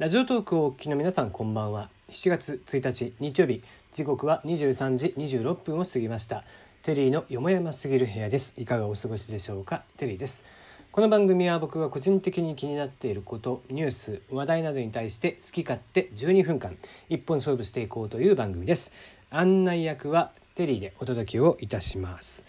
ラジオトークをお聞きの皆さんこんばんは。7月1日日曜日。時刻は23時26分を過ぎました。テリーのよもやますぎる部屋です。いかがお過ごしでしょうか？テリーです。この番組は僕が個人的に気になっていることニュース話題などに対して好き勝手12分間一本勝負していこうという番組です。案内役はテリーでお届けをいたします。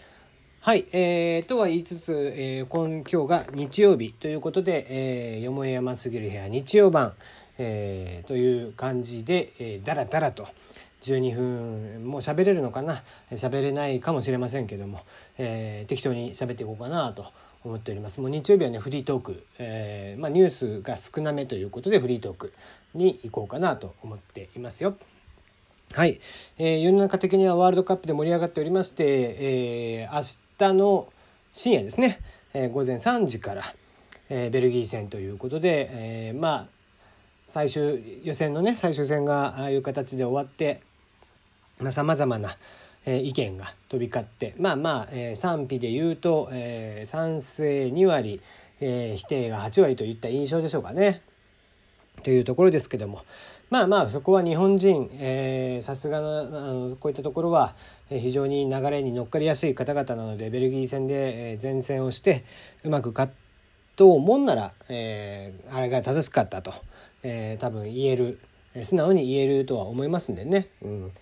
はい、えー、とは言いつつ、えー、今今日が日曜日ということで、えー、よもやますぎる部屋日曜版、えー、という感じで、えー、だらだらと12分もう喋れるのかな？喋れないかもしれませんけども、えー、適当に喋っていこうかなと思っております。もう日曜日はねフリートーク、えーまあ、ニュースが少なめということでフリートークに行こうかなと思っていますよ。はい、えー、世の中的にはワールドカップで盛り上がっておりまして、えー、明日の深夜ですね、えー、午前3時から、えー、ベルギー戦ということで、えー、まあ最終予選のね最終戦がああいう形で終わってさまざ、まな、意見が飛び交ってまあまあ、賛否で言うと、賛成2割、否定が8割といった印象でしょうかね。というところですけどもまあまあそこは日本人さすがのこういったところは非常に流れに乗っかりやすい方々なのでベルギー戦で前線をしてうまく勝ってと思んなら、えー、あれが正しかったと。えー、多分言える素直に言えるとは思いますんでね、うん、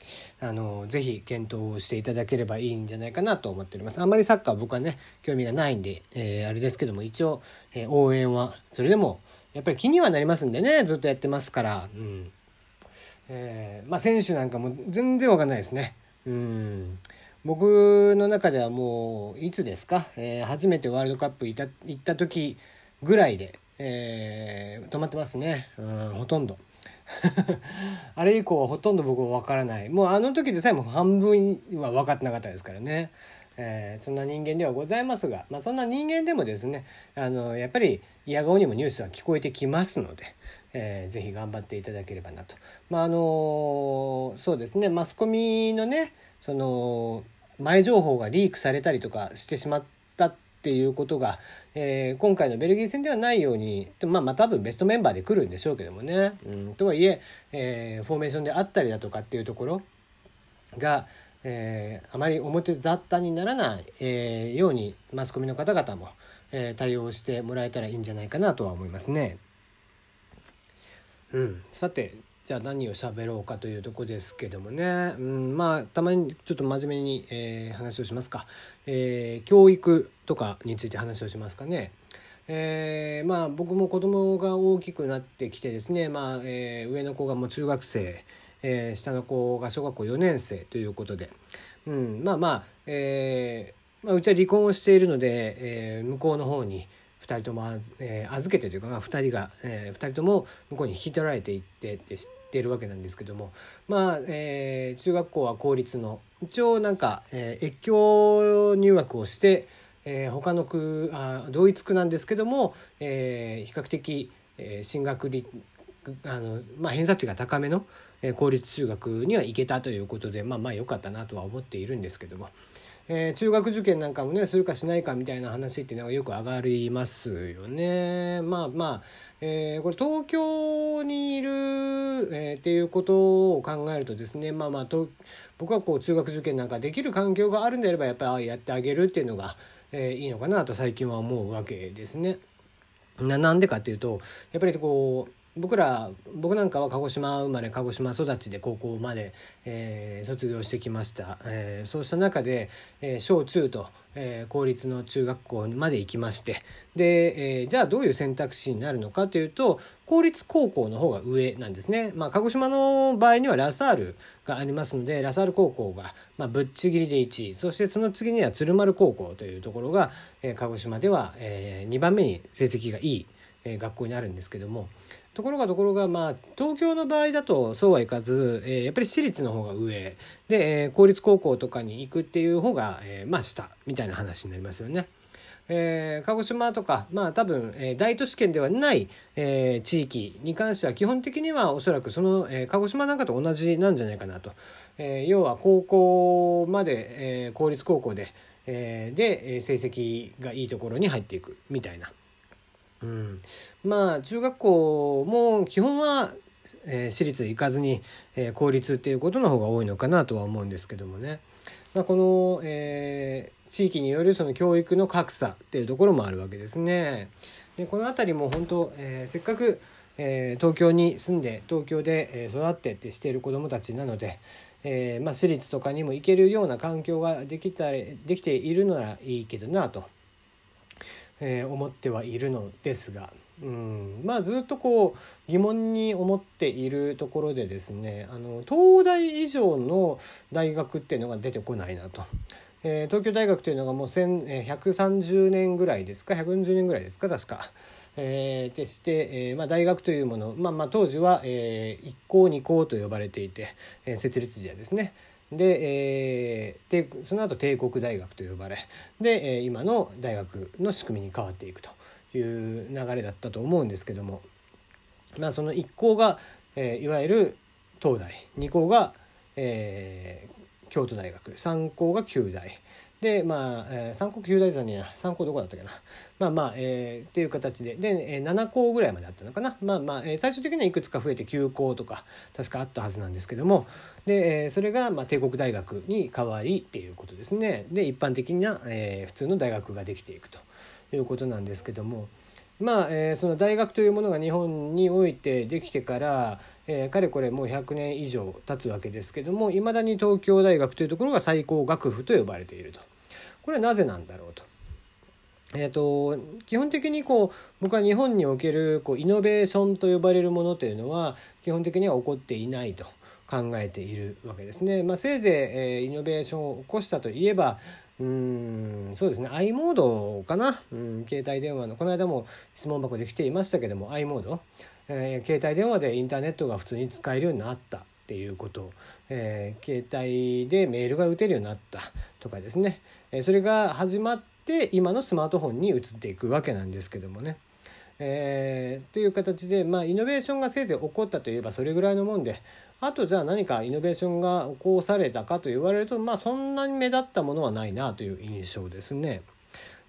あのぜひ検討していただければいいんじゃないかなと思っております。あんまりサッカー僕はね興味がないんで、えー、あれですけども一応、えー、応援はそれでもやっぱり気にはなりますんでねずっとやってますから、うん。えー、まあ選手なんかも全然わかんないですね。うん。僕の中ではもういつですか、えー、初めてワールドカップ行った時ぐらいでえー、止まってますね、うん、ほとんど。あれ以降はほとんど僕は分からない。もうあの時でさえも半分は分かってなかったですからね、えー、そんな人間ではございますが、まあ、そんな人間でもですねあのやっぱり嫌顔にもニュースは聞こえてきますので、えー、ぜひ頑張っていただければなと。まああのそうですねマスコミのねその前情報がリークされたりとかしてしまったっていうことが、えー、今回のベルギー戦ではないように、まあ、まあ多分ベストメンバーで来るんでしょうけどもね。うん、とはいええー、フォーメーションであったりだとかっていうところが、えー、あまり表雑多にならない、えー、ようにマスコミの方々も、えー、対応してもらえたらいいんじゃないかなとは思いますね。うん、さてじゃあ何を喋ろうかというとこですけどもね、うん、まあたまにちょっと真面目に、えー、話をしますか、えー、教育とかについて話をしますかね。えー、まあ僕も子供が大きくなってきてですね、まあえー、上の子がもう中学生、えー、下の子が小学校4年生ということで、うん、まあまあ、えーまあ、うちは離婚をしているので、えー、向こうの方に、2人とも、えー、預けてというか、まあ、2人が、えー、2人とも向こうに引き取られていってって。ってるわけなんですけどもまあ、えー、中学校は公立の一応なんか、えー、越境入学をして、えー、他の区あ同一区なんですけども、えー、比較的、えー、進学率あの、まあ、偏差値が高めの、えー、公立中学には行けたということでまあまあ良かったなとは思っているんですけども。えー、中学受験なんかもねするかしないかみたいな話っていうのがよく上がりますよね。まあまあ、えー、これ東京にいる、えー、っていうことを考えるとですねまあまあと僕はこう中学受験なんかできる環境があるんであればやっぱりやってあげるっていうのが、えー、いいのかなと最近は思うわけですね。ななんでかっていうとやっぱりこう僕ら僕なんかは鹿児島生まれ鹿児島育ちで高校まで、えー、卒業してきました、えー、そうした中で、えー、小中と、えー、公立の中学校まで行きまして。で、えー、じゃあどういう選択肢になるのかというと公立高校の方が上なんですね、まあ、鹿児島の場合にはラサールがありますのでラサール高校が、まあ、ぶっちぎりで1位。そしてその次には鶴丸高校というところが、えー、鹿児島では、えー、2番目に成績がいい、え、学校になるんですけども。ところがところがまあ東京の場合だとそうはいかず、えー、やっぱり私立の方が上で、えー、公立高校とかに行くっていう方が、えー、まあ下みたいな話になりますよね。えー、鹿児島とかまあ多分、えー、大都市圏ではない、えー、地域に関しては基本的にはおそらくその、えー、鹿児島なんかと同じなんじゃないかなと。えー、要は高校まで、えー、公立高校で、えー、で成績がいいところに入っていくみたいな。うん、まあ中学校も基本は、えー、私立行かずに、えー、公立っていうことの方が多いのかなとは思うんですけどもね、まあ、この、えー、地域によるその教育の格差っていうところもあるわけですね。でこの辺りも本当、え、せっかく、え、東京に住んで東京で育ってってしている子どもたちなので、えまあ、私立とかにも行けるような環境ができたできているならいいけどなと、えー、思ってはいるのですが。うんまあ、ずっとこう疑問に思っているところでですねあの東大以上の大学っていうのが出てこないなと。えー、東京大学というのがもう130年ぐらいですか？140年ぐらいですか？確か。えー、でして、えーまあ、大学というもの、まあ、まあ当時は、えー、一校二校と呼ばれていて、えー、設立時はですねで,、えー、でその後帝国大学と呼ばれで、今の大学の仕組みに変わっていくという流れだったと思うんですけども、まあ、その1校が、えー、いわゆる東大2校が、えー、京都大学3校が九大でまあ、えー、三国九大山には三校どこだったかな。まあまあ、えー、っていう形で。で、えー、7校ぐらいまであったのかな。まあまあ、えー、最終的にはいくつか増えて9校とか確かあったはずなんですけども。で、えー、それが、まあ、帝国大学に変わりっていうことですね。で一般的な、えー、普通の大学ができていくということなんですけども。まあ、えー、その大学というものが日本においてできてから、えー、かれこれもう100年以上経つわけですけどもいまだに東京大学というところが最高学府と呼ばれていると。これはなぜなんだろうと。えーと、基本的にこう僕は日本におけるこうイノベーションと呼ばれるものというのは基本的には起こっていないと考えているわけですね。まあ、せいぜい、えー、イノベーションを起こしたといえばうんそうですね。i モードかな、うん、携帯電話の。この間も質問箱で来ていましたけども i モード、えー、携帯電話でインターネットが普通に使えるようになったっていうこと、えー、携帯でメールが打てるようになったとかですね。えそれが始まって今のスマートフォンに移っていくわけなんですけどもね。えー、という形で、まあ、イノベーションがせいぜい起こったといえばそれぐらいのもんであとじゃあ何かイノベーションが起こされたかと言われると、まあ、そんなに目立ったものはないなという印象ですね。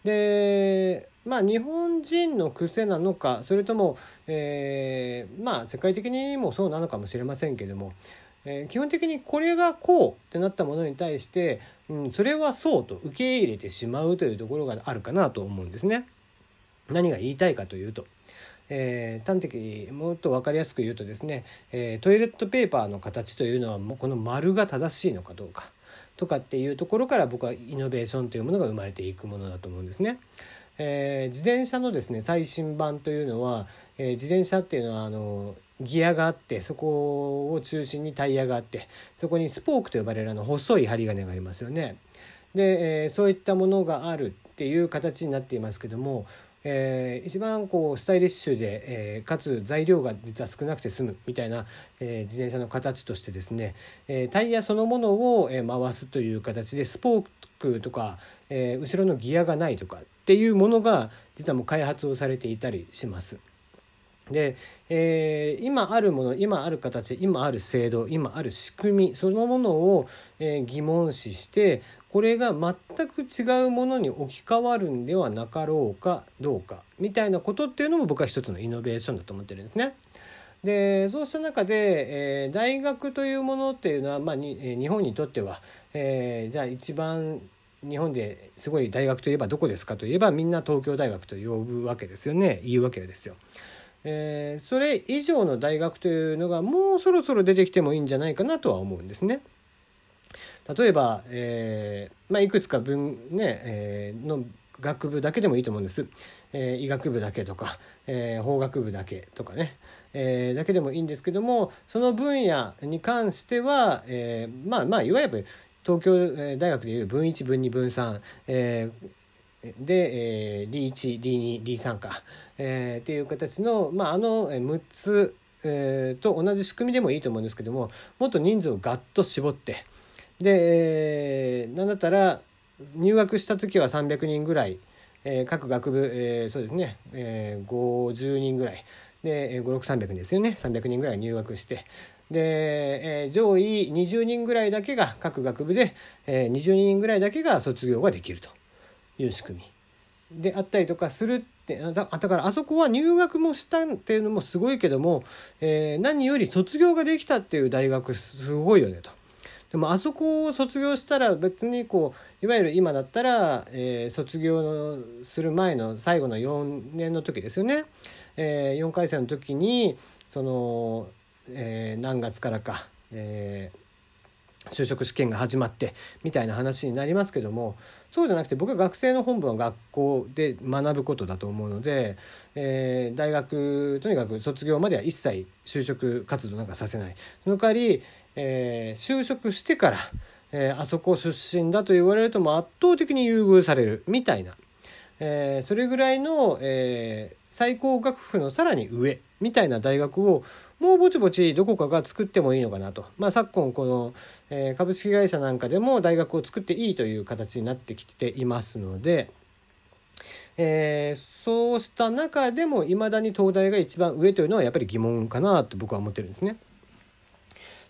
でまあ日本人の癖なのかそれとも、えー、まあ世界的にもそうなのかもしれませんけどもえー、基本的にこれがこうってなったものに対して、うん、それはそうと受け入れてしまうというところがあるかなと思うんですね。何が言いたいかというと、えー、端的もっと分かりやすく言うとですね、えー、トイレットペーパーの形というのはもうこの丸が正しいのかどうかとかっていうところから僕はイノベーションというものが生まれていくものだと思うんですね。えー、自転車のですね最新版というのは、えー、自転車っていうのはあのギアがあってそこを中心にタイヤがあってそこにスポークと呼ばれるあの細い針金がありますよね。で、えー、そういったものがあるっていう形になっていますけども、えー、一番こうスタイリッシュで、えー、かつ材料が実は少なくて済むみたいな、えー、自転車の形としてですね、えタイヤそのものを、え回すという形でスポークとか、え後ろのギアがないとかっていうものが実はもう開発をされていたりします。で、えー、今あるもの今ある形今ある制度今ある仕組みそのものを、えー、疑問視してこれが全く違うものに置き換わるんではなかろうかどうかみたいなことっていうのも僕は一つのイノベーションだと思ってるんですね。でそうした中で、えー、大学というものっていうのは、まあにえー、日本にとっては、えー、じゃあ一番日本ですごい大学といえばどこですかといえばみんな東京大学と呼ぶわけですよね言うわけですよ。えー、それ以上の大学というのがもうそろそろ出てきてもいいんじゃないかなとは思うんですね。例えば、えーまあ、いくつか分ね、えー、の学部だけでもいいと思うんです。え、医学部だけとか、え、法学部だけとかね、え、だけでもいいんですけどもその分野に関しては、え、まあまあいわゆる東京大学でいう分1分2分3、えー、で、えー、リー1リ2リ3か、えー、っていう形の、まあ、あの6つ、えー、と同じ仕組みでもいいと思うんですけどももっと人数をガッと絞ってで、えー、なんだったら入学した時は300人ぐらい、えー、各学部、えー、そうですね、えー、50人ぐらいで56300人ですよね300人ぐらい入学してで、えー、上位20人ぐらいだけが各学部で、えー、20人ぐらいだけが卒業ができると。いう仕組みであったりとかするってだからあそこは入学もしたっていうのもすごいけども、えー、何より卒業ができたっていう大学すごいよねと。でもあそこを卒業したら別にこういわゆる今だったら、えー、卒業する前の最後の4年の時ですよね、えー、4回生の時にその、えー、何月からか、えー、就職試験が始まってみたいな話になりますけどもそうじゃなくて僕は学生の本部は学校で学ぶことだと思うので、えー、大学とにかく卒業までは一切就職活動なんかさせない。その代わりえー、就職してから、えー、あそこ出身だと言われるとも圧倒的に優遇されるみたいな、え、それぐらいの、え最高学府のさらに上みたいな大学をもうぼちぼちどこかが作ってもいいのかなと、まあ、昨今この、え株式会社なんかでも大学を作っていいという形になってきていますので。えー、そうした中でもいまだに東大が一番上というのはやっぱり疑問かなと僕は思ってるんですね。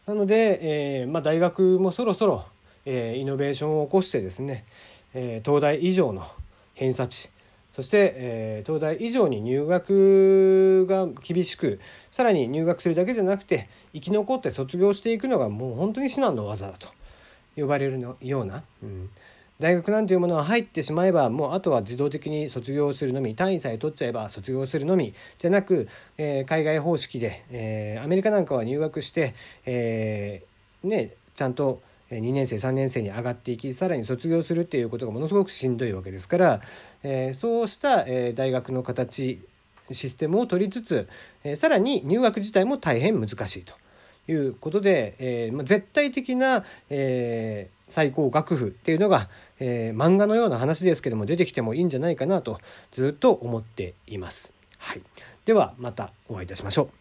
なので、えーまあ、大学もそろそろ、えー、イノベーションを起こしてですね、え、東大以上の偏差値そして、えー、東大以上に入学が厳しくさらに入学するだけじゃなくて生き残って卒業していくのがもう本当に至難の技だと呼ばれるのような、うん、大学なんていうものは入ってしまえばもうあとは自動的に卒業するのみ単位さえ取っちゃえば卒業するのみじゃなく、えー、海外方式で、えー、アメリカなんかは入学して、えー、ね、ちゃんと2年生3年生に上がっていきさらに卒業するっていうことがものすごくしんどいわけですから、えそうした、え大学の形システムを取りつつ、えさらに入学自体も大変難しいということで、えー、絶対的な、えー最高学府っていうのが、えー、漫画のような話ですけども出てきてもいいんじゃないかなとずっと思っています。はい、ではまたお会いいたしましょう。